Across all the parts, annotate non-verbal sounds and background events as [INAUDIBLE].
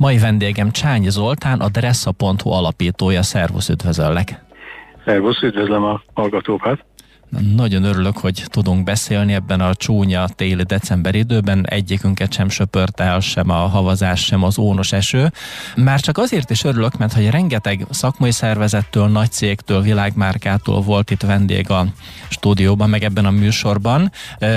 Mai vendégem Csányi Zoltán, a Dressa.hu alapítója. Szervusz, üdvözöllek! Szervusz, üdvözlöm a hallgatókat! Nagyon örülök, hogy tudunk beszélni ebben a csúnya téli december időben. Egyikünket sem söpörte el sem a havazás, sem az ónos eső. Már csak azért is örülök, mert hogy rengeteg szakmai szervezettől, nagy cégtől, világmárkától volt itt vendég a stúdióban, meg ebben a műsorban.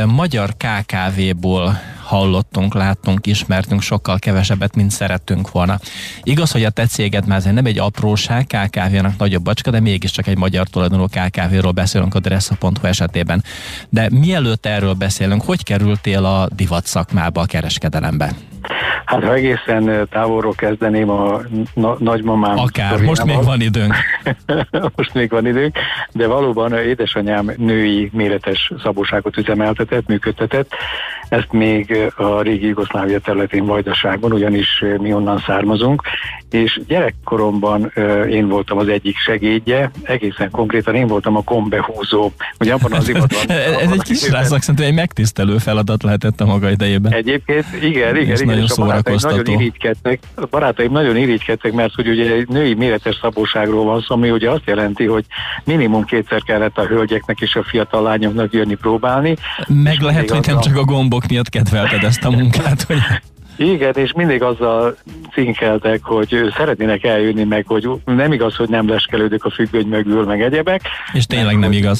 Magyar KKV-ból hallottunk, láttunk, ismertünk sokkal kevesebbet, mint szerettünk volna. Igaz, hogy a te céged már nem egy apróság, KKV-nak nagyobb bacska, de mégiscsak egy magyar tulajdonú KKV-ról beszélünk a Dressa.hu esetében. De mielőtt erről beszélünk, hogy kerültél a divat szakmába, a kereskedelembe? Hát ha egészen távolról kezdeném a na- nagymamám. Akár, most még van időnk. [LAUGHS] most még van időnk, de valóban édesanyám női méretes szabóságot üzemeltetett, működtetett. Ezt még a régi Jugoszlávia területén Vajdaságban, ugyanis mi onnan származunk, és gyerekkoromban én voltam az egyik segédje, egészen konkrétan én voltam a kombehúzó. Ugye abban az [LAUGHS] ivatban, Ez egy kis rászak, szerintem egy megtisztelő feladat lehetett a maga idejében. Egyébként igen, igen, igen. Nagyon szórakoztató. Nagyon irigykedtek, a barátaim nagyon irigykedtek, mert hogy ugye egy női méretes szabóságról van szó, ami ugye azt jelenti, hogy minimum kétszer kellett a hölgyeknek és a fiatal lányoknak jönni próbálni. Meg lehet, hogy nem a... csak a gombok miatt kedvelted ezt a munkát, hogy [LAUGHS] igen, és mindig azzal cinkeltek, hogy szeretnének eljönni meg, hogy nem igaz, hogy nem leskelődik a függöny mögül, meg egyebek. És tényleg nem igaz.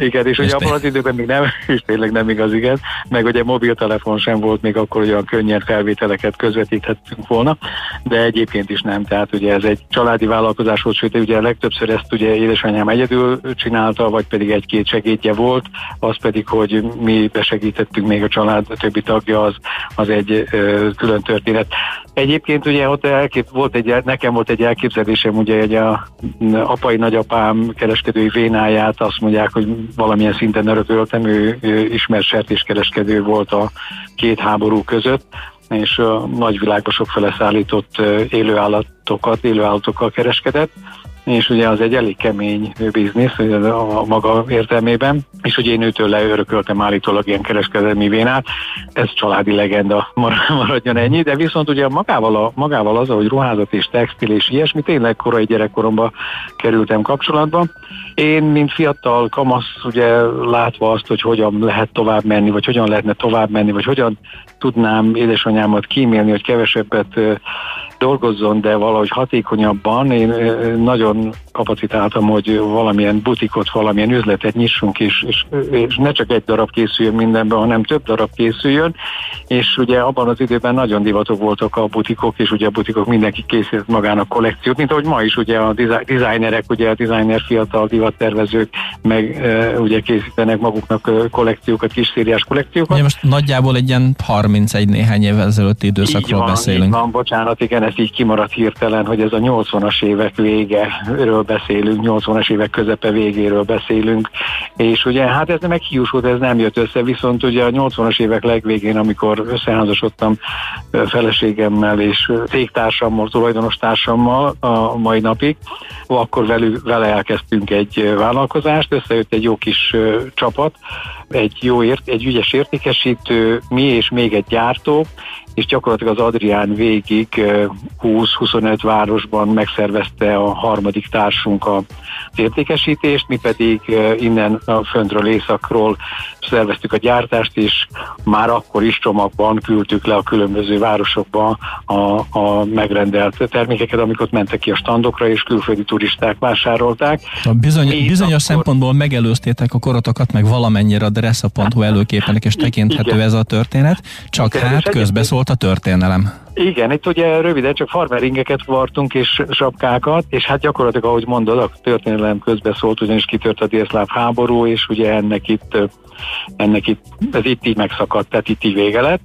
Igen, és, és ugye abban az időben még nem, [LAUGHS] és tényleg nem igaz, igen, meg ugye mobiltelefon sem volt még akkor, olyan könnyen felvételeket közvetíthettünk volna, de egyébként is nem, tehát ugye ez egy családi vállalkozás volt, sőt ugye legtöbbször ezt ugye édesanyám egyedül csinálta, vagy pedig egy-két segédje volt, az pedig, hogy mi besegítettünk még a család a többi tagja, az, az egy ö, külön történet. Egyébként ugye ott elkép, volt egy, nekem volt egy elképzelésem, ugye egy a, apai nagyapám kereskedői vénáját azt mondják, hogy valamilyen szinten örököltem, ő, ő ismert sertéskereskedő volt a két háború között, és a nagyvilágba sokfele szállított élőállatokat, élőállatokkal kereskedett, és ugye az egy elég kemény biznisz a maga értelmében, és ugye én őtől leörököltem állítólag ilyen kereskedelmi vénát, ez családi legenda [LAUGHS] maradjon ennyi, de viszont ugye magával, a, magával az, hogy ruházat és textil és ilyesmi, tényleg korai gyerekkoromban kerültem kapcsolatba. Én, mint fiatal kamasz, ugye látva azt, hogy hogyan lehet tovább menni, vagy hogyan lehetne tovább menni, vagy hogyan tudnám édesanyámat kímélni, hogy kevesebbet dolgozzon, de valahogy hatékonyabban. Én nagyon kapacitáltam, hogy valamilyen butikot, valamilyen üzletet nyissunk, és, és, és ne csak egy darab készüljön mindenben, hanem több darab készüljön, és ugye abban az időben nagyon divatok voltak a butikok, és ugye a butikok mindenki készített magának kollekciót, mint ahogy ma is ugye a designerek, ugye a designer fiatal divattervezők meg e, ugye készítenek maguknak kollekciókat, kis szériás kollekciókat. Ugye most nagyjából egy ilyen 31 néhány évvel ezelőtti időszakról így van, beszélünk. Így van, bocsánat, igen, ez így kimaradt hirtelen, hogy ez a 80-as évek végeről beszélünk, 80-as évek közepe végéről beszélünk, és ugye hát ez nem hiúsult, ez nem jött össze, viszont ugye a 80-as évek legvégén, amikor összeházasodtam feleségemmel és cégtársammal, tulajdonos társammal a mai napig, akkor velük, vele elkezdtünk egy vállalkozást, összejött egy jó kis csapat, egy jó ért, egy ügyes értékesítő, mi és még egy gyártó, és gyakorlatilag az Adrián végig 20-25 városban megszervezte a harmadik társunk az értékesítést, mi pedig innen a föntről északról szerveztük a gyártást, és már akkor is csomagban küldtük le a különböző városokba a, a megrendelt termékeket, amikor mentek ki a standokra, és külföldi turisták vásárolták. A bizony, bizonyos akkor... szempontból megelőztétek a korotokat, meg valamennyire a Dressa.hu előképenek, és tekinthető Igen. ez a történet, csak Igen, hát közbeszólt a történelem. Igen, itt ugye röviden csak farmeringeket vartunk és sapkákat, és hát gyakorlatilag, ahogy mondod, a történelem közbeszólt, ugyanis kitört a délszláv háború, és ugye ennek itt, ennek itt, ez itt így megszakadt, tehát itt így vége lett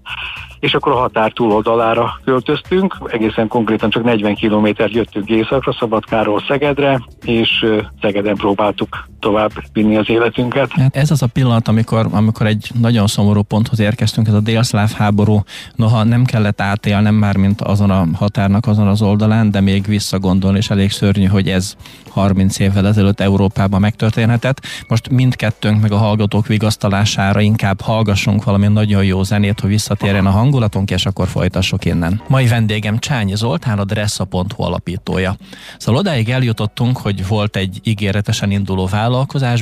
és akkor a határ túloldalára költöztünk, egészen konkrétan csak 40 kilométer jöttünk északra, Szabadkáról Szegedre, és Szegeden próbáltuk tovább vinni az életünket. Hát ez az a pillanat, amikor, amikor egy nagyon szomorú ponthoz érkeztünk, ez a délszláv háború, noha nem kellett átélnem már, mint azon a határnak azon az oldalán, de még visszagondolni, és elég szörnyű, hogy ez 30 évvel ezelőtt Európában megtörténhetett. Most mindkettőnk meg a hallgatók vigasztalására inkább hallgassunk valami nagyon jó zenét, hogy visszatérjen a hang hangulatunk, és akkor folytassuk innen. Mai vendégem Csányi Zoltán, a Dressa.hu alapítója. Szóval odáig eljutottunk, hogy volt egy ígéretesen induló vállalkozás,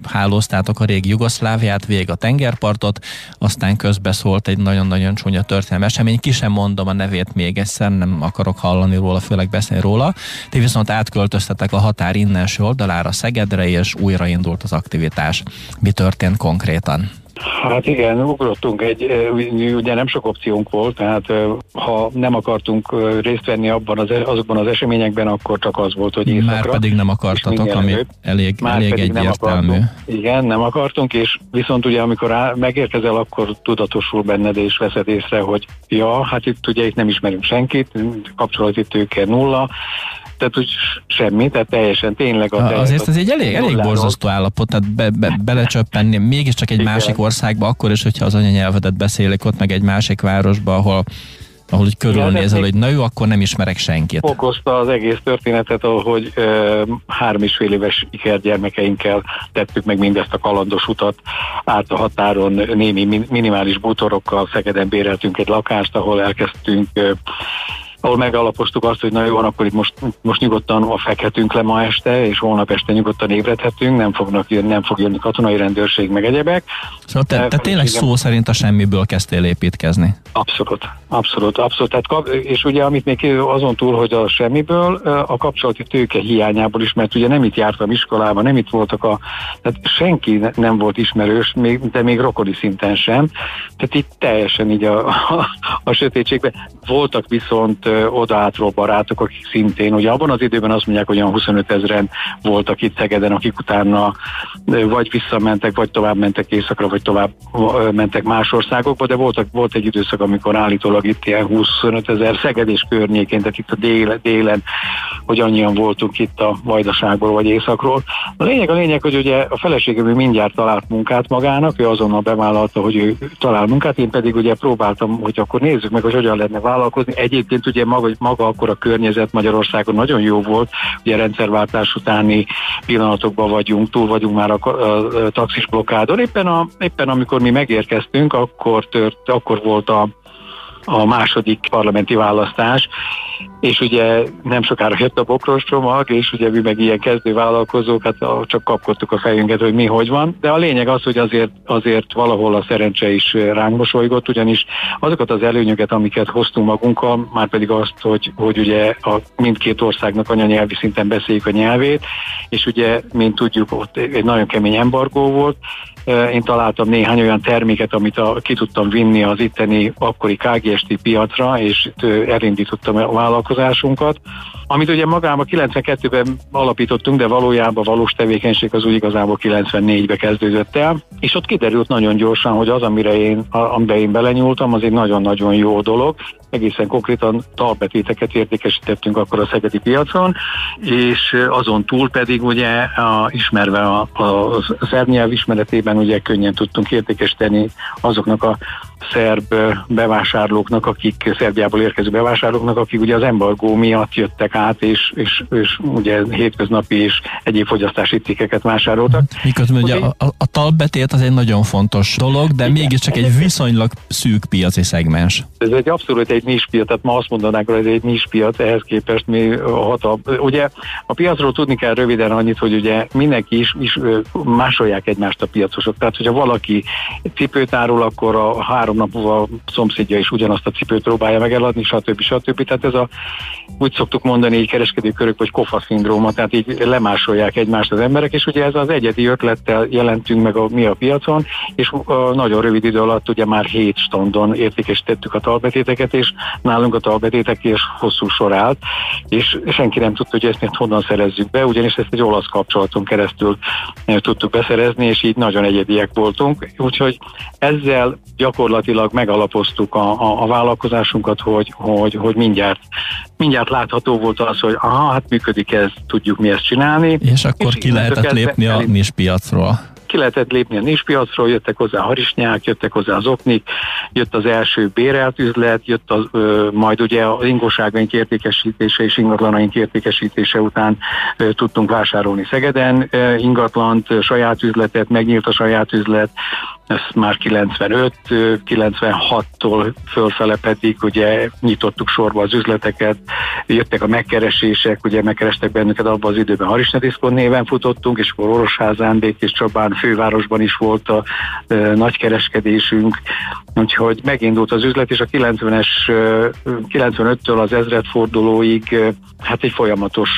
behálóztátok a régi Jugoszláviát, vég a tengerpartot, aztán közbeszólt egy nagyon-nagyon csúnya történelmi esemény, ki sem mondom a nevét még egyszer, nem akarok hallani róla, főleg beszélni róla. Ti viszont átköltöztetek a határ innenső oldalára Szegedre, és újraindult az aktivitás. Mi történt konkrétan? Hát igen, ugrottunk egy, ugye nem sok opciónk volt, tehát ha nem akartunk részt venni abban az, e, azokban az eseményekben, akkor csak az volt, hogy éjszakra. Már pedig nem akartatok, ami elég, Már elég egyértelmű. Nem igen, nem akartunk, és viszont ugye amikor á, megérkezel, akkor tudatosul benned és veszed észre, hogy ja, hát itt ugye itt nem ismerünk senkit, kapcsolati tőke nulla, tehát úgy semmi, tehát teljesen tényleg a... Te, azért ez egy elég, elég borzasztó állapot, tehát be, be, belecsöppenni mégiscsak egy Igen. másik országba, akkor is, hogyha az anyanyelvedet beszélik ott, meg egy másik városba, ahol ahol úgy körülnézel, hogy na jó, akkor nem ismerek senkit. Okozta az egész történetet, ahogy e, három és fél éves ikergyermekeinkkel tettük meg mindezt a kalandos utat át a határon némi minimális bútorokkal Szegeden béreltünk egy lakást, ahol elkezdtünk e, ahol megalapoztuk azt, hogy na jó, akkor itt most, most nyugodtan a fekhetünk le ma este, és holnap este nyugodtan ébredhetünk, nem, fognak jönni, nem fog jönni katonai rendőrség, meg egyebek. Szóval te, te tényleg szó szerint a semmiből kezdtél építkezni? Abszolút, abszolút, abszolút. Tehát, és ugye amit még azon túl, hogy a semmiből, a kapcsolati tőke hiányából is, mert ugye nem itt jártam iskolában, nem itt voltak a, tehát senki nem volt ismerős, még, de még rokoni szinten sem. Tehát itt teljesen így a, a, a sötétségben. Voltak viszont odaátról barátok, akik szintén, ugye abban az időben azt mondják, hogy olyan 25 ezeren voltak itt Szegeden, akik utána vagy visszamentek, vagy tovább mentek északra, vagy tovább mentek más országokba, de voltak, volt egy időszak, amikor állítólag itt ilyen 25 ezer Szeged környékén, tehát itt a dél, délen, hogy annyian voltunk itt a Vajdaságból vagy Északról. A lényeg a lényeg, hogy ugye a feleségem mindjárt talált munkát magának, ő azonnal bevállalta, hogy ő talál munkát, én pedig ugye próbáltam, hogy akkor nézzük meg, hogy hogyan lehetne vállalkozni. Egyébként ugye maga, maga akkor a környezet Magyarországon nagyon jó volt, ugye rendszerváltás utáni pillanatokban vagyunk, túl vagyunk már a, a, a taxis blokkádon. Éppen, a, éppen amikor mi megérkeztünk, akkor, tört, akkor volt a a második parlamenti választás, és ugye nem sokára jött a bokros csomag, és ugye mi meg ilyen kezdő vállalkozók, hát csak kapkodtuk a fejünket, hogy mi hogy van, de a lényeg az, hogy azért, azért valahol a szerencse is ránk mosolygott, ugyanis azokat az előnyöket, amiket hoztunk magunkkal, már pedig azt, hogy, hogy ugye a mindkét országnak anyanyelvi szinten beszéljük a nyelvét, és ugye, mint tudjuk, ott egy nagyon kemény embargó volt, én találtam néhány olyan terméket, amit a, ki tudtam vinni az itteni akkori KGST piacra, és elindítottam a vállalkozásunkat. Amit ugye magában 92-ben alapítottunk, de valójában valós tevékenység az úgy igazából 94-be kezdődött el, és ott kiderült nagyon gyorsan, hogy az, amire én, amiben én belenyúltam, az egy nagyon-nagyon jó dolog. Egészen konkrétan talbetéteket értékesítettünk akkor a szegedi piacon, és azon túl pedig ugye a, ismerve a, a, a szerb nyelv ismeretében ugye könnyen tudtunk értékesíteni azoknak a szerb bevásárlóknak, akik Szerbiából érkező bevásárlóknak, akik ugye az embargó miatt jöttek át, és, és, és ugye hétköznapi és egyéb fogyasztási cikkeket vásároltak. Miközben ugye a, a, a talbetét az egy nagyon fontos dolog, de mégiscsak egy viszonylag szűk piaci szegmens. Ez egy abszolút egy nispiac, tehát ma azt mondanánk, hogy ez egy nispiac, ehhez képest mi hatal. Ugye a piacról tudni kell röviden annyit, hogy ugye mindenki is, is másolják egymást a piacosok. Tehát, hogyha valaki cipőt árul, akkor a három nap múlva a szomszédja is ugyanazt a cipőt próbálja meg eladni, stb. stb. Tehát ez a, úgy szoktuk mondani, így kereskedőkörök, vagy kofa szindróma, tehát így lemásolják egymást az emberek, és ugye ez az egyedi ötlettel jelentünk meg a, mi a piacon, és a, nagyon rövid idő alatt ugye már hét standon értékesítettük a talbetéteket, és nálunk a talbetétek és hosszú sor állt, és senki nem tudta, hogy ezt honnan szerezzük be, ugyanis ezt egy olasz kapcsolaton keresztül eh, tudtuk beszerezni, és így nagyon egyediek voltunk, úgyhogy ezzel gyakorlatilag megalapoztuk a, a, a vállalkozásunkat, hogy, hogy, hogy mindjárt, mindjárt látható volt az, hogy aha, hát működik ez, tudjuk mi ezt csinálni. És akkor és ki lehetett lépni a piacról ki lehetett lépni a nispiacról, jöttek hozzá a harisnyák, jöttek hozzá az oknik, jött az első bérelt üzlet, jött az, ö, majd ugye az ingóságaink értékesítése és ingatlanaink értékesítése után ö, tudtunk vásárolni Szegeden ö, ingatlant, saját üzletet, megnyílt a saját üzlet, ez már 95, 96-tól fölfele pedig ugye nyitottuk sorba az üzleteket, jöttek a megkeresések, ugye megkerestek bennünket abban az időben Harisnetiszkon néven futottunk, és akkor Orosházán, és Csabán fővárosban is volt a e, nagy kereskedésünk, úgyhogy megindult az üzlet, és a 90-es, 95-től az ezredfordulóig hát egy folyamatos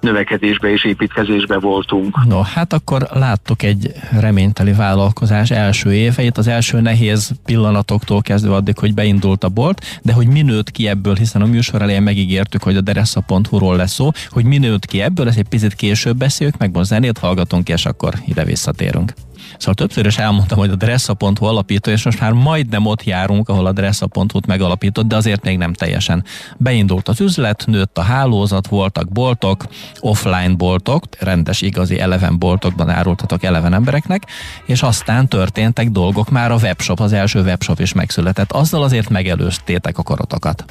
növekedésbe és építkezésbe voltunk. No, hát akkor láttuk egy reményteli vállalkozás első éveit, az első nehéz pillanatoktól kezdve addig, hogy beindult a bolt, de hogy mi nőtt ki ebből, hiszen a műsor elején megígértük, hogy a deressa.hu-ról lesz szó, hogy mi nőtt ki ebből, ezt egy picit később beszéljük, meg most zenét hallgatunk, és akkor ide visszatérünk. Szóval többször is elmondtam, hogy a Dressa.hu alapító, és most már majdnem ott járunk, ahol a Dressa.hu-t megalapított, de azért még nem teljesen. Beindult az üzlet, nőtt a hálózat, voltak boltok, offline boltok, rendes, igazi eleven boltokban árultatok eleven embereknek, és aztán történtek dolgok, már a webshop, az első webshop is megszületett. Azzal azért megelőztétek a korotokat.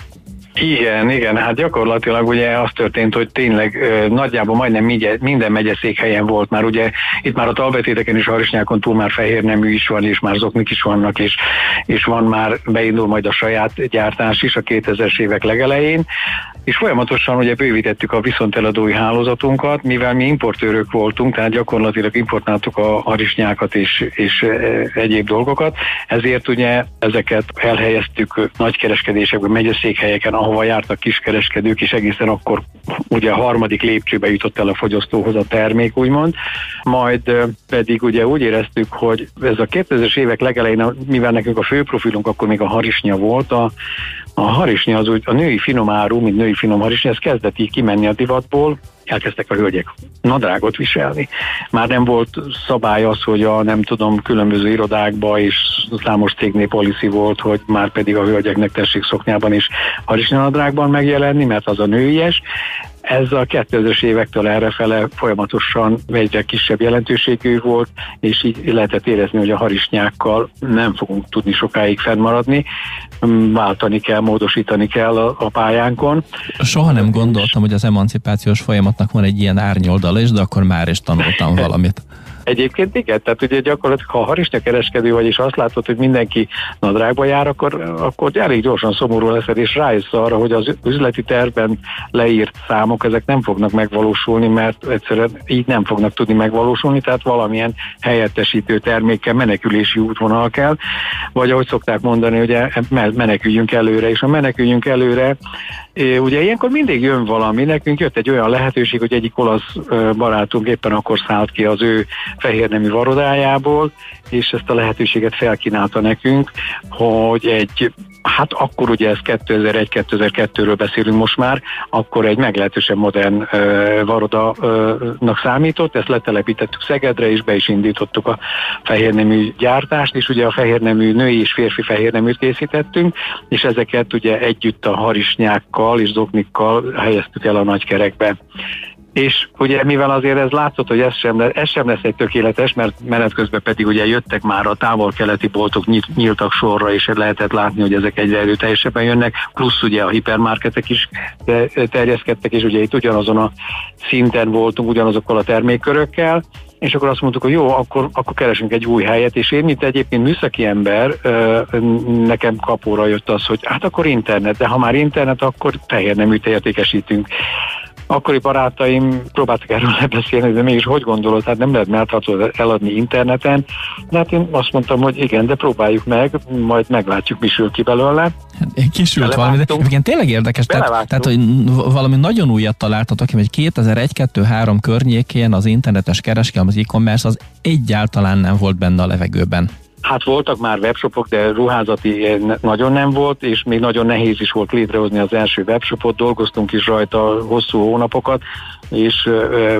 Igen, igen, hát gyakorlatilag ugye az történt, hogy tényleg nagyjából majdnem minden, minden megyeszékhelyen volt már, ugye itt már a talbetéteken és harisnyákon túl már fehér nemű is van, és már zoknik is vannak, és, és van már, beindul majd a saját gyártás is a 2000-es évek legelején, és folyamatosan ugye bővítettük a viszonteladói hálózatunkat, mivel mi importőrök voltunk, tehát gyakorlatilag importáltuk a harisnyákat és, és egyéb dolgokat, ezért ugye ezeket elhelyeztük nagykereskedésekben, megyeszékhelyeken, ahova jártak kiskereskedők, és egészen akkor ugye a harmadik lépcsőbe jutott el a fogyasztóhoz a termék, úgymond. Majd pedig ugye úgy éreztük, hogy ez a 2000-es évek legelején, mivel nekünk a főprofilunk akkor még a harisnya volt, a, a harisnya az úgy, a női finom áru, mint női finom harisnya, ez kezdett így kimenni a divatból, elkezdtek a hölgyek nadrágot viselni. Már nem volt szabály az, hogy a nem tudom, különböző irodákba és számos cégnél policy volt, hogy már pedig a hölgyeknek tessék szoknyában is harisnyanadrágban megjelenni, mert az a nőies. Ez a 2000-es évektől errefele folyamatosan egyre kisebb jelentőségű volt, és így lehetett érezni, hogy a harisnyákkal nem fogunk tudni sokáig fennmaradni, váltani kell, módosítani kell a, a pályánkon. Soha nem gondoltam, hogy az emancipációs folyamatnak van egy ilyen árnyoldala is, de akkor már is tanultam valamit. Egyébként igen, tehát ugye gyakorlatilag, ha harisnya kereskedő vagy, és azt látod, hogy mindenki nadrágba jár, akkor, akkor elég gyorsan szomorú leszed, és rájössz arra, hogy az üzleti tervben leírt számok, ezek nem fognak megvalósulni, mert egyszerűen így nem fognak tudni megvalósulni, tehát valamilyen helyettesítő termékkel menekülési útvonal kell, vagy ahogy szokták mondani, ugye meneküljünk előre, és a meneküljünk előre Ugye ilyenkor mindig jön valami, nekünk jött egy olyan lehetőség, hogy egyik olasz barátunk éppen akkor szállt ki az ő fehérnemű varodájából, és ezt a lehetőséget felkínálta nekünk, hogy egy Hát akkor ugye ez 2001-2002-ről beszélünk most már, akkor egy meglehetősen modern uh, varodanak számított, ezt letelepítettük Szegedre, és be is indítottuk a fehérnemű gyártást, és ugye a fehérnemű női és férfi fehérneműt készítettünk, és ezeket ugye együtt a harisnyákkal és zoknikkal helyeztük el a nagykerekbe és ugye mivel azért ez látszott, hogy ez sem, lesz, ez sem lesz egy tökéletes, mert menet közben pedig ugye jöttek már a távol-keleti boltok nyíltak sorra, és lehetett látni, hogy ezek egyre erőteljesebben jönnek, plusz ugye a hipermarketek is terjeszkedtek, és ugye itt ugyanazon a szinten voltunk, ugyanazokkal a termékkörökkel, és akkor azt mondtuk, hogy jó, akkor, akkor keresünk egy új helyet, és én, mint egyébként műszaki ember, nekem kapóra jött az, hogy hát akkor internet, de ha már internet, akkor fehér nem értékesítünk akkori barátaim próbáltak erről lebeszélni, de mégis hogy gondolod, hát nem lehet melltartót eladni interneten, de hát én azt mondtam, hogy igen, de próbáljuk meg, majd meglátjuk, mi sül ki belőle. Hát, kisült valami, de igen, tényleg érdekes, tehát, tehát, hogy valami nagyon újat találtatok, hogy 2001-2-3 környékén az internetes kereskedelem, az e-commerce az egyáltalán nem volt benne a levegőben. Hát voltak már webshopok, de ruházati nagyon nem volt, és még nagyon nehéz is volt létrehozni az első webshopot, dolgoztunk is rajta hosszú hónapokat, és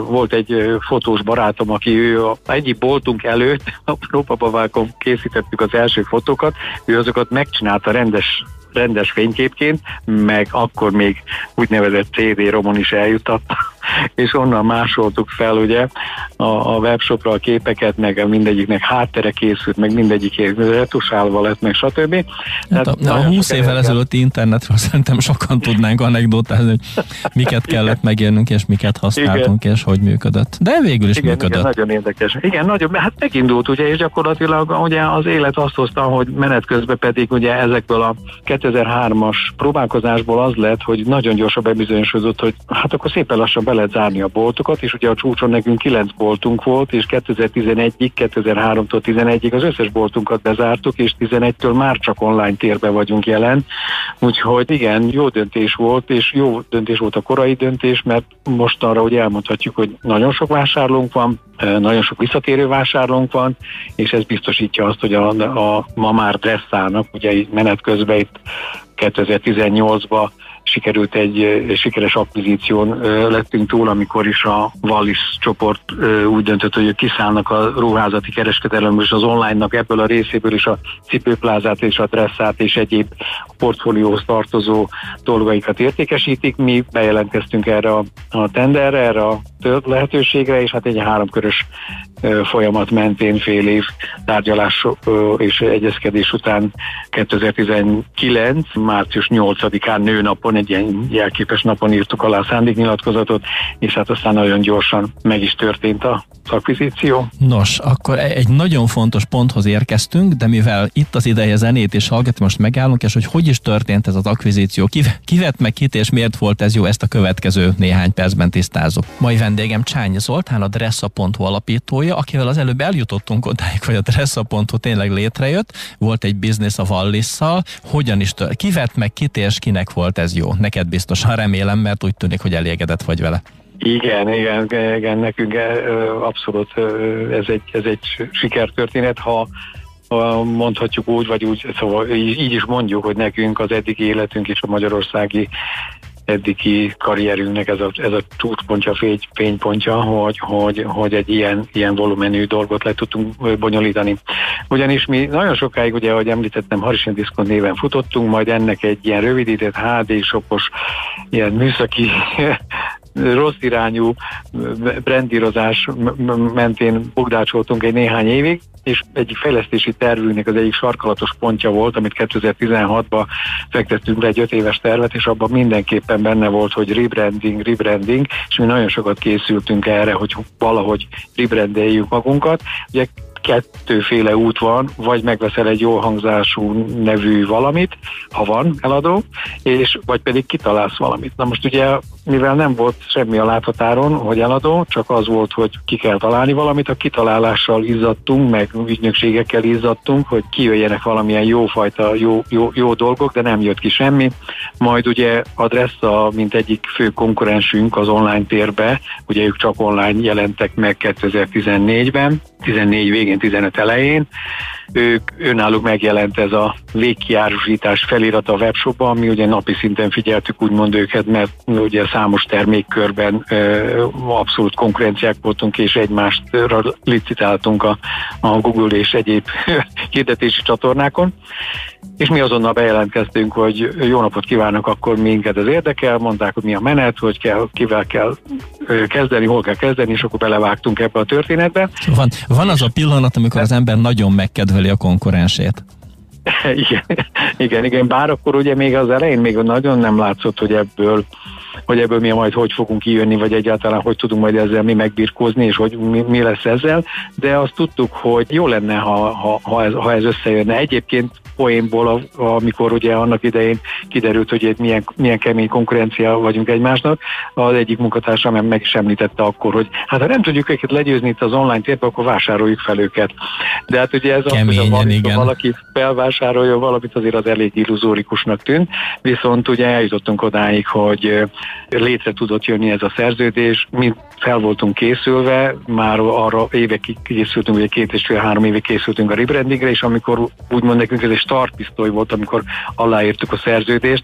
volt egy fotós barátom, aki ő egyik boltunk előtt, [LAUGHS] a próbabavákon készítettük az első fotókat, ő azokat megcsinálta rendes rendes fényképként, meg akkor még úgynevezett CD-romon is eljutatta [LAUGHS] és onnan másoltuk fel ugye a, a webshopra a képeket, meg mindegyiknek háttere készült, meg mindegyik retusálva lett, meg stb. Hát a, a 20 évvel ezelőtti internetről [LAUGHS] szerintem sokan tudnánk anekdotázni, hogy miket kellett megérnünk, és miket használtunk, igen. és hogy működött. De végül is igen, működött. Igen, nagyon érdekes. Igen, nagyon, hát megindult ugye, és gyakorlatilag ugye az élet azt hozta, hogy menet közben pedig ugye ezekből a 2003-as próbálkozásból az lett, hogy nagyon gyorsan bebizonyosodott, hogy hát akkor szépen lassan be lehet zárni a boltokat, és ugye a csúcson nekünk 9 boltunk volt, és 2011-ig, 2003-tól 11-ig az összes boltunkat bezártuk, és 11-től már csak online térbe vagyunk jelen. Úgyhogy igen, jó döntés volt, és jó döntés volt a korai döntés, mert most arra hogy elmondhatjuk, hogy nagyon sok vásárlónk van, nagyon sok visszatérő vásárlónk van, és ez biztosítja azt, hogy a, a ma már dresszának, ugye menet közben itt 2018-ban sikerült egy sikeres akvizíción lettünk túl, amikor is a Wallis csoport úgy döntött, hogy kiszállnak a ruházati kereskedelemből és az online-nak ebből a részéből is a cipőplázát és a dresszát és egyéb portfólióhoz tartozó dolgaikat értékesítik. Mi bejelentkeztünk erre a tenderre, erre a lehetőségre, és hát egy háromkörös folyamat mentén fél év tárgyalás és egyezkedés után 2019. március 8-án nőnapon, egy ilyen jelképes napon írtuk alá a szándéknyilatkozatot, és hát aztán nagyon gyorsan meg is történt a akvizíció. Nos, akkor e- egy nagyon fontos ponthoz érkeztünk, de mivel itt az ideje zenét és hallgatni, most megállunk, és hogy hogy is történt ez az akvizíció, kivet meg kit és miért volt ez jó, ezt a következő néhány percben tisztázok. Mai vendégem Csányi Zoltán, a Dressa.hu alapítója, akivel az előbb eljutottunk odáig, hogy a Dressa.hu tényleg létrejött, volt egy biznisz a Wallisszal, hogyan is tört, kivet meg kit és kinek volt ez jó? Neked biztosan remélem, mert úgy tűnik, hogy elégedett vagy vele. Igen, igen, igen, nekünk abszolút ez egy, ez egy sikertörténet, ha mondhatjuk úgy, vagy úgy, szóval így, is mondjuk, hogy nekünk az eddigi életünk és a magyarországi eddigi karrierünknek ez a, ez a csúcspontja, fény, fénypontja, hogy, hogy, hogy egy ilyen, ilyen volumenű dolgot le tudtunk bonyolítani. Ugyanis mi nagyon sokáig, ugye, ahogy említettem, Harisin Diszkont néven futottunk, majd ennek egy ilyen rövidített HD sopos, ilyen műszaki rossz irányú brandírozás mentén bugdácsoltunk egy néhány évig, és egy fejlesztési tervünknek az egyik sarkalatos pontja volt, amit 2016-ban fektettünk le egy öt éves tervet, és abban mindenképpen benne volt, hogy rebranding, rebranding, és mi nagyon sokat készültünk erre, hogy valahogy rebrandeljük magunkat. Ugye kettőféle út van, vagy megveszel egy jó hangzású nevű valamit, ha van eladó, és vagy pedig kitalálsz valamit. Na most ugye, mivel nem volt semmi a láthatáron, hogy eladó, csak az volt, hogy ki kell találni valamit, a kitalálással izzadtunk, meg ügynökségekkel izzadtunk, hogy kijöjjenek valamilyen jófajta, jó, jó, jó dolgok, de nem jött ki semmi. Majd ugye a Dressa, mint egyik fő konkurensünk az online térbe, ugye ők csak online jelentek meg 2014-ben, 14 végén, 15 elején. Ők önállók megjelent ez a végkiárusítás felirat a webshopban, mi ugye napi szinten figyeltük úgymond őket, mert ugye számos termékkörben ö, abszolút konkurenciák voltunk, és egymástra licitáltunk a, a Google és egyéb [LAUGHS] hirdetési csatornákon és mi azonnal bejelentkeztünk, hogy jó napot kívánok, akkor minket ez érdekel, mondták, hogy mi a menet, hogy kell, kivel kell kezdeni, hol kell kezdeni, és akkor belevágtunk ebbe a történetbe. Van, van az a pillanat, amikor az ember nagyon megkedveli a konkurensét. [LAUGHS] igen, igen, igen, bár akkor ugye még az elején még nagyon nem látszott, hogy ebből hogy ebből mi majd hogy fogunk kijönni, vagy egyáltalán hogy tudunk majd ezzel mi megbirkózni, és hogy mi, mi lesz ezzel, de azt tudtuk, hogy jó lenne, ha, ha, ha, ez, ha ez összejönne. Egyébként poénból, amikor ugye annak idején kiderült, hogy egy milyen, milyen kemény konkurencia vagyunk egymásnak, az egyik munkatársam meg is említette akkor, hogy hát ha nem tudjuk őket legyőzni itt az online térbe, akkor vásároljuk fel őket. De hát ugye ez Keményen, az, hogy igen. valaki felvásárolja valamit, azért az elég illuzórikusnak tűnt, viszont ugye eljutottunk odáig, hogy létre tudott jönni ez a szerződés, mi fel voltunk készülve, már arra évekig készültünk, ugye két és fél-három évig készültünk a rebrandingre, és amikor úgymond nekünk ez egy startpisztoly volt, amikor aláírtuk a szerződést,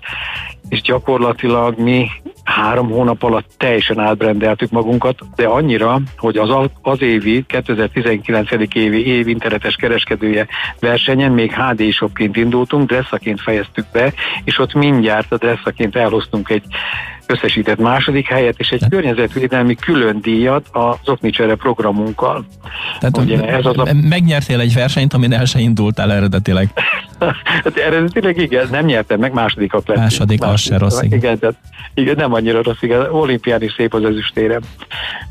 és gyakorlatilag mi három hónap alatt teljesen átbrendeltük magunkat, de annyira, hogy az, az évi, 2019. évi év internetes kereskedője versenyen még HD shopként indultunk, dresszaként fejeztük be, és ott mindjárt a dresszaként elhoztunk egy összesített második helyet, és egy környezetvédelmi külön díjat a Zoknicsere programunkkal. Tehát Ugye ez az a... megnyertél egy versenyt, amin el se indultál eredetileg. [LAUGHS] hát eredetileg igen, nem nyertem meg, másodikak lett. Második, második, az se rossz. Igen, igen, tehát, igen, nem annyira rossz, igen, olimpián is szép az ezüstérem.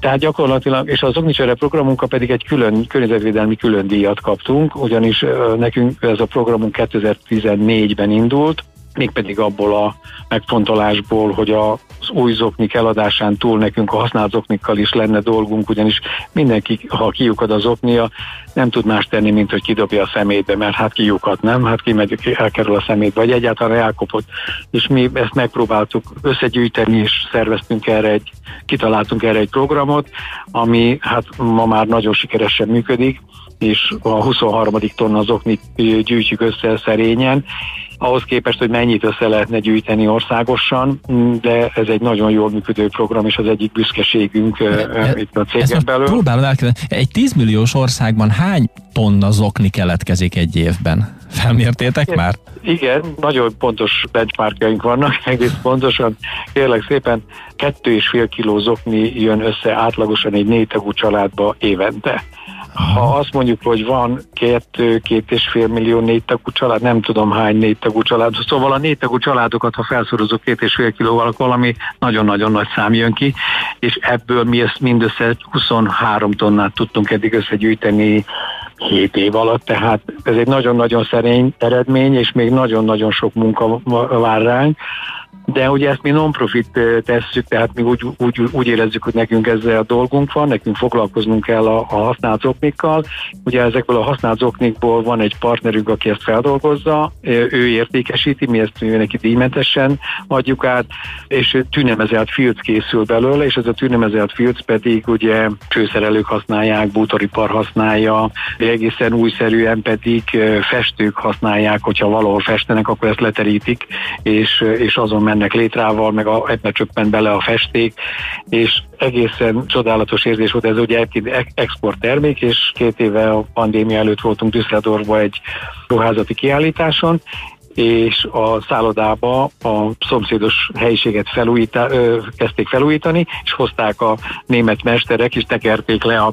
Tehát gyakorlatilag, és az Ognicsere programunkkal pedig egy külön környezetvédelmi külön díjat kaptunk, ugyanis nekünk ez a programunk 2014-ben indult, mégpedig abból a megfontolásból, hogy az új zoknik eladásán túl nekünk a használt zoknikkal is lenne dolgunk, ugyanis mindenki, ha kiukad az zoknia, nem tud más tenni, mint hogy kidobja a szemétbe, mert hát kiukat, nem? Hát kimegy, elkerül a szemétbe, vagy egyáltalán elkopott. És mi ezt megpróbáltuk összegyűjteni, és szerveztünk erre egy, kitaláltunk erre egy programot, ami hát ma már nagyon sikeresen működik, és a 23. tonna azoknit gyűjtjük össze szerényen, ahhoz képest, hogy mennyit össze lehetne gyűjteni országosan, de ez egy nagyon jól működő program, és az egyik büszkeségünk e, itt a cégen belül. Próbálom elkezdeni. Egy 10 milliós országban hány tonna zokni keletkezik egy évben? Felmértétek már? Igen, nagyon pontos benchmarkjaink vannak, [LAUGHS] egész pontosan. Kérlek szépen, kettő és fél kiló zokni jön össze átlagosan egy négytagú családba évente. Ha azt mondjuk, hogy van kettő, két és fél millió négytagú család, nem tudom hány négytagú család, szóval a négytagú családokat, ha felszorozok két és fél kilóval, akkor valami nagyon-nagyon nagy szám jön ki, és ebből mi ezt mindössze 23 tonnát tudtunk eddig összegyűjteni 7 év alatt, tehát ez egy nagyon-nagyon szerény eredmény, és még nagyon-nagyon sok munka vár ránk de ugye ezt mi non-profit tesszük, tehát mi úgy, úgy, úgy érezzük, hogy nekünk ezzel a dolgunk van, nekünk foglalkoznunk kell a, a használt zoknikkal. Ugye ezekből a használt zoknikból van egy partnerünk, aki ezt feldolgozza, ő értékesíti, mi ezt mi neki díjmentesen adjuk át, és tűnemezelt filc készül belőle, és ez a tűnemezelt filc pedig ugye csőszerelők használják, bútoripar használja, egészen újszerűen pedig festők használják, hogyha valahol festenek, akkor ezt leterítik, és, és azon mennek létrával, meg a, ebbe csöppen bele a festék, és egészen csodálatos érzés volt, ez ugye export termék, és két éve a pandémia előtt voltunk Düsseldorfba egy ruházati kiállításon, és a szállodába a szomszédos helyiséget felújítá, ö, kezdték felújítani, és hozták a német mesterek, és tekerték le a,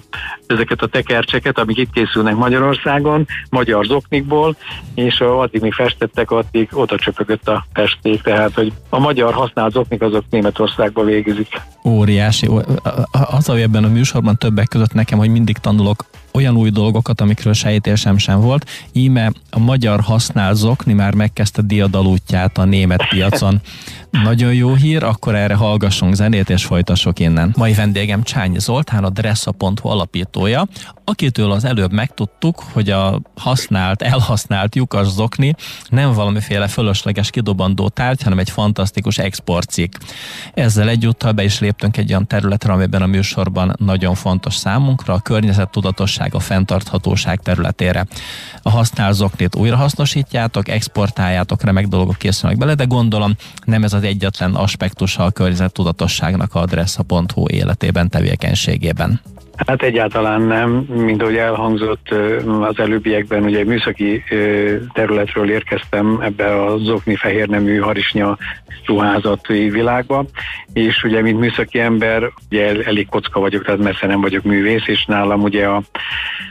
ezeket a tekercseket, amik itt készülnek Magyarországon, magyar zoknikból, és addig még festettek, addig oda csöpögött a festék, tehát hogy a magyar használt zoknik azok Németországba végezik. Óriási. Az, hogy ebben a műsorban többek között nekem, hogy mindig tanulok olyan új dolgokat, amikről sejtésem sem volt. Íme a magyar használt zokni már megkezdte diadalútját a német piacon. [LAUGHS] Nagyon jó hír, akkor erre hallgassunk zenét és folytassuk innen. Mai vendégem Csányi Zoltán, a Dressa.hu alapítója, akitől az előbb megtudtuk, hogy a használt, elhasznált lyukas zokni nem valamiféle fölösleges kidobandó tárgy, hanem egy fantasztikus exportcikk. Ezzel egyúttal be is léptünk egy olyan területre, amiben a műsorban nagyon fontos számunkra, a környezettudatosság, a fenntarthatóság területére. A használt zoknit újrahasznosítjátok, exportáljátok, remek dolgok készülnek bele, de gondolom nem ez az egyetlen aspektusa a környezettudatosságnak a adressa.hu életében, tevékenységében. Hát egyáltalán nem, mint ahogy elhangzott az előbbiekben, ugye műszaki területről érkeztem ebbe a zokni fehérnemű harisnya ruházati világba, és ugye mint műszaki ember, ugye elég kocka vagyok, tehát messze nem vagyok művész, és nálam ugye a,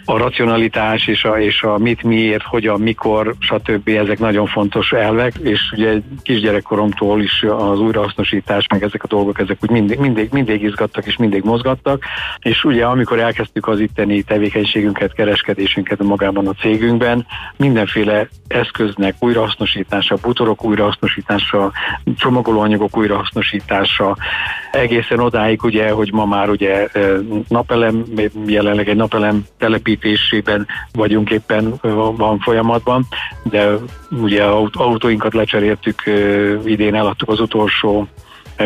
a racionalitás és a, és a mit, miért, hogyan, mikor, stb. ezek nagyon fontos elvek, és ugye kisgyerekkoromtól is az újrahasznosítás, meg ezek a dolgok, ezek úgy mindig, mindig, mindig izgattak és mindig mozgattak, és ugye amikor elkezdtük az itteni tevékenységünket, kereskedésünket magában a cégünkben, mindenféle eszköznek újrahasznosítása, butorok újrahasznosítása, csomagolóanyagok újrahasznosítása, egészen odáig ugye, hogy ma már ugye napelem, jelenleg egy napelem telepítésében vagyunk éppen van folyamatban, de ugye autóinkat lecseréltük, idén eladtuk az utolsó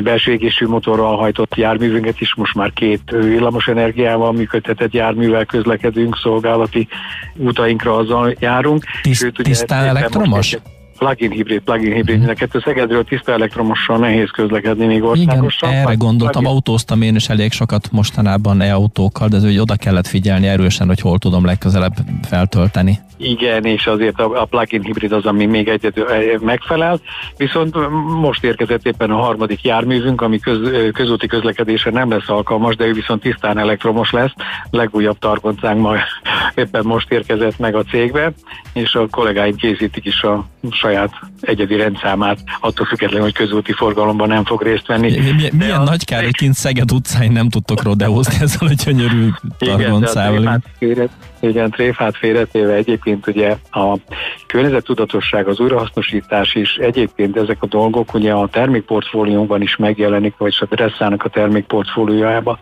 belső égésű motorral hajtott járművünket is, most már két villamos energiával működtetett járművel közlekedünk, szolgálati utainkra azzal járunk. Tiszt, Sőt, ugye tisztán elektromos? Plug-in hibrid, plug-in hibrid, mind a kettő Szegedről tiszta elektromossal nehéz közlekedni még országosan. Igen, erre gondoltam, autóztam én is elég sokat mostanában e-autókkal, de ez hogy oda kellett figyelni erősen, hogy hol tudom legközelebb feltölteni. Igen, és azért a, a plug-in hibrid az, ami még egyedül megfelel, viszont most érkezett éppen a harmadik járművünk, ami köz, közúti közlekedésre nem lesz alkalmas, de ő viszont tisztán elektromos lesz. Legújabb targoncánk ma [LAUGHS] éppen most érkezett meg a cégbe, és a kollégáim készítik is a saját saját egyedi rendszámát, attól függetlenül, hogy közúti forgalomban nem fog részt venni. Milyen, milyen a... nagy kár, hogy kint Szeged utcáin nem tudtok rodeózni ezzel a gyönyörű targoncával. Igen, igen, tréfát félretéve egyébként ugye a környezettudatosság, az újrahasznosítás is egyébként ezek a dolgok ugye a termékportfóliónkban is megjelenik, vagy a Dresszának a termékportfóliójában.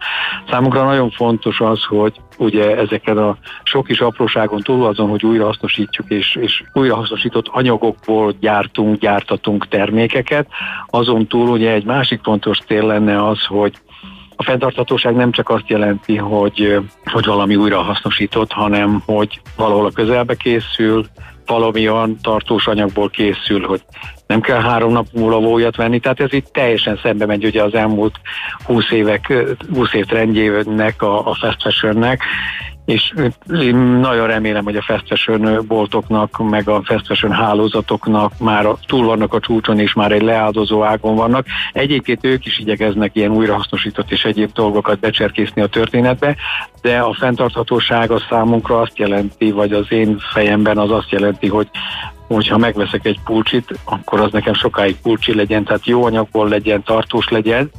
Számunkra nagyon fontos az, hogy ugye ezeken a sok kis apróságon túl azon, hogy újrahasznosítjuk és, és újrahasznosított anyagokból gyártunk, gyártatunk termékeket, azon túl ugye egy másik fontos cél lenne az, hogy a fenntarthatóság nem csak azt jelenti, hogy, hogy valami újra hasznosított, hanem hogy valahol a közelbe készül, valami olyan tartós anyagból készül, hogy nem kell három nap múlva vójat venni, tehát ez itt teljesen szembe megy ugye az elmúlt 20 évek, 20 év trendjének, a, a fast fashionnek, és én nagyon remélem, hogy a fashion boltoknak, meg a fashion hálózatoknak már túl vannak a csúcson, és már egy leáldozó ágon vannak. Egyébként ők is igyekeznek ilyen újrahasznosított és egyéb dolgokat becserkészni a történetbe, de a fenntarthatóság a számunkra azt jelenti, vagy az én fejemben az azt jelenti, hogy hogyha megveszek egy pulcsit, akkor az nekem sokáig pulcsi legyen, tehát jó anyagból legyen, tartós legyen,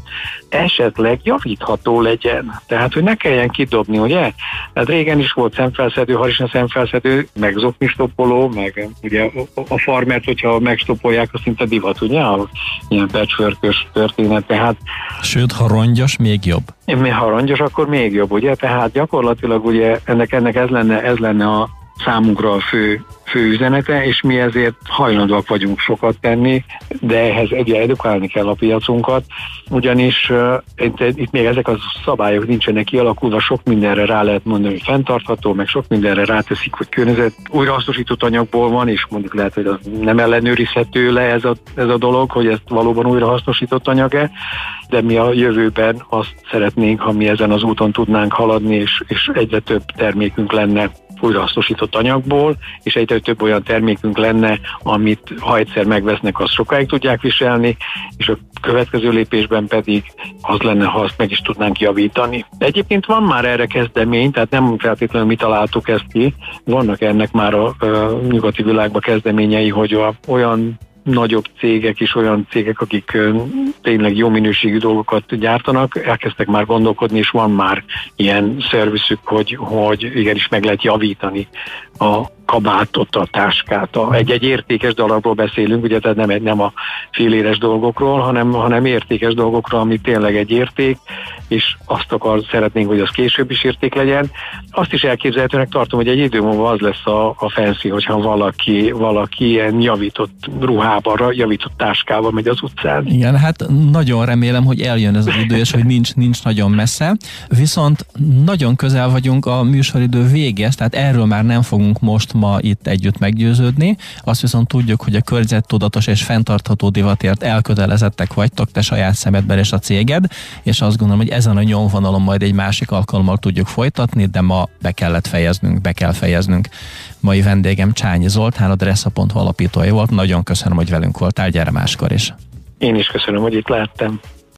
esetleg javítható legyen. Tehát, hogy ne kelljen kidobni, ugye? Tehát régen is volt szemfelszedő, harisna szemfelszedő, meg zoknistopoló, meg ugye a farmert, hogyha megstopolják, az szinte divat, ugye? Ilyen patchwork történet, tehát... Sőt, ha rongyos, még jobb. Ha rongyos, akkor még jobb, ugye? Tehát gyakorlatilag ugye ennek, ennek ez lenne, ez lenne a, számunkra a fő, fő üzenete, és mi ezért hajlandóak vagyunk sokat tenni, de ehhez egyre edukálni kell a piacunkat, ugyanis uh, itt még ezek a szabályok nincsenek kialakulva, sok mindenre rá lehet mondani, hogy fenntartható, meg sok mindenre ráteszik, hogy környezet újrahasznosított anyagból van, és mondjuk lehet, hogy nem ellenőrizhető le ez a, ez a dolog, hogy ezt valóban újrahasznosított anyag-e, de mi a jövőben azt szeretnénk, ha mi ezen az úton tudnánk haladni, és, és egyre több termékünk lenne újrahasznosított anyagból, és egyre több olyan termékünk lenne, amit ha egyszer megvesznek, azt sokáig tudják viselni, és a következő lépésben pedig az lenne, ha azt meg is tudnánk javítani. Egyébként van már erre kezdemény, tehát nem feltétlenül mi találtuk ezt ki, vannak ennek már a, a nyugati világban kezdeményei, hogy a, olyan nagyobb cégek is olyan cégek, akik tényleg jó minőségű dolgokat gyártanak, elkezdtek már gondolkodni, és van már ilyen szervizük, hogy, hogy igenis meg lehet javítani a kabátot, a táskát. Egy, egy értékes dologról beszélünk, ugye tehát nem, egy, nem a féléres dolgokról, hanem, hanem értékes dolgokról, ami tényleg egy érték, és azt akar, szeretnénk, hogy az később is érték legyen. Azt is elképzelhetőnek tartom, hogy egy idő múlva az lesz a, a fancy, hogyha valaki, valaki ilyen javított ruhában, javított táskával megy az utcán. Igen, hát nagyon remélem, hogy eljön ez az idő, és hogy nincs, nincs nagyon messze. Viszont nagyon közel vagyunk a műsoridő végéhez, tehát erről már nem fogunk most ma itt együtt meggyőződni. Azt viszont tudjuk, hogy a környezettudatos és fenntartható divatért elkötelezettek vagytok te saját szemedben és a céged, és azt gondolom, hogy ezen a nyomvonalon majd egy másik alkalommal tudjuk folytatni, de ma be kellett fejeznünk, be kell fejeznünk. Mai vendégem Csányi Zoltán, a Dressa.hu alapítója volt. Nagyon köszönöm, hogy velünk voltál, gyere máskor is. Én is köszönöm, hogy itt láttam.